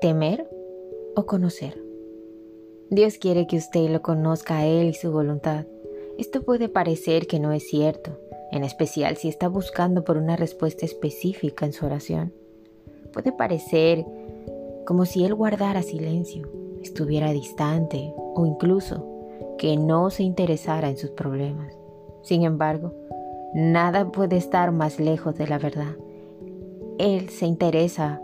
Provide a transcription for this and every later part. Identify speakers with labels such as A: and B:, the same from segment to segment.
A: ¿Temer o conocer? Dios quiere que usted lo conozca a Él y su voluntad. Esto puede parecer que no es cierto, en especial si está buscando por una respuesta específica en su oración. Puede parecer como si Él guardara silencio, estuviera distante o incluso que no se interesara en sus problemas. Sin embargo, nada puede estar más lejos de la verdad. Él se interesa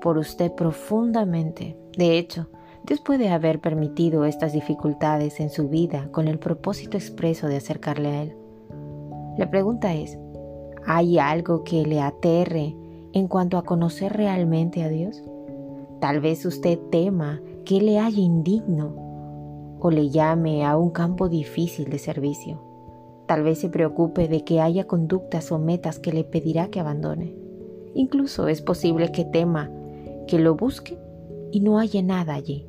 A: por usted profundamente. De hecho, Dios puede haber permitido estas dificultades en su vida con el propósito expreso de acercarle a Él. La pregunta es, ¿hay algo que le aterre en cuanto a conocer realmente a Dios? Tal vez usted tema que le haya indigno o le llame a un campo difícil de servicio. Tal vez se preocupe de que haya conductas o metas que le pedirá que abandone. Incluso es posible que tema que lo busque y no haya nada allí.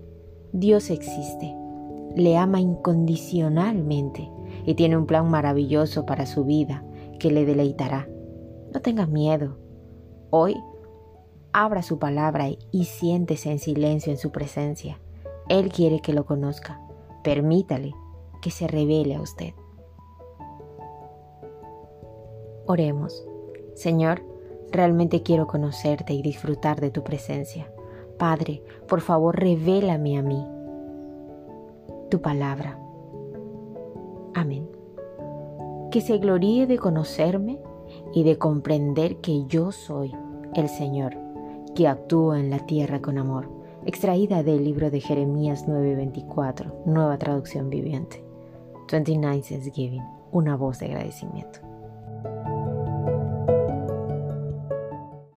A: Dios existe, le ama incondicionalmente y tiene un plan maravilloso para su vida que le deleitará. No tenga miedo. Hoy abra su palabra y siéntese en silencio en su presencia. Él quiere que lo conozca. Permítale que se revele a usted. Oremos. Señor, realmente quiero conocerte y disfrutar de tu presencia. Padre, por favor, revélame a mí tu palabra. Amén. Que se gloríe de conocerme y de comprender que yo soy el Señor, que actúa en la tierra con amor. Extraída del libro de Jeremías 9:24, nueva traducción viviente. 29 Thanksgiving, una voz de agradecimiento.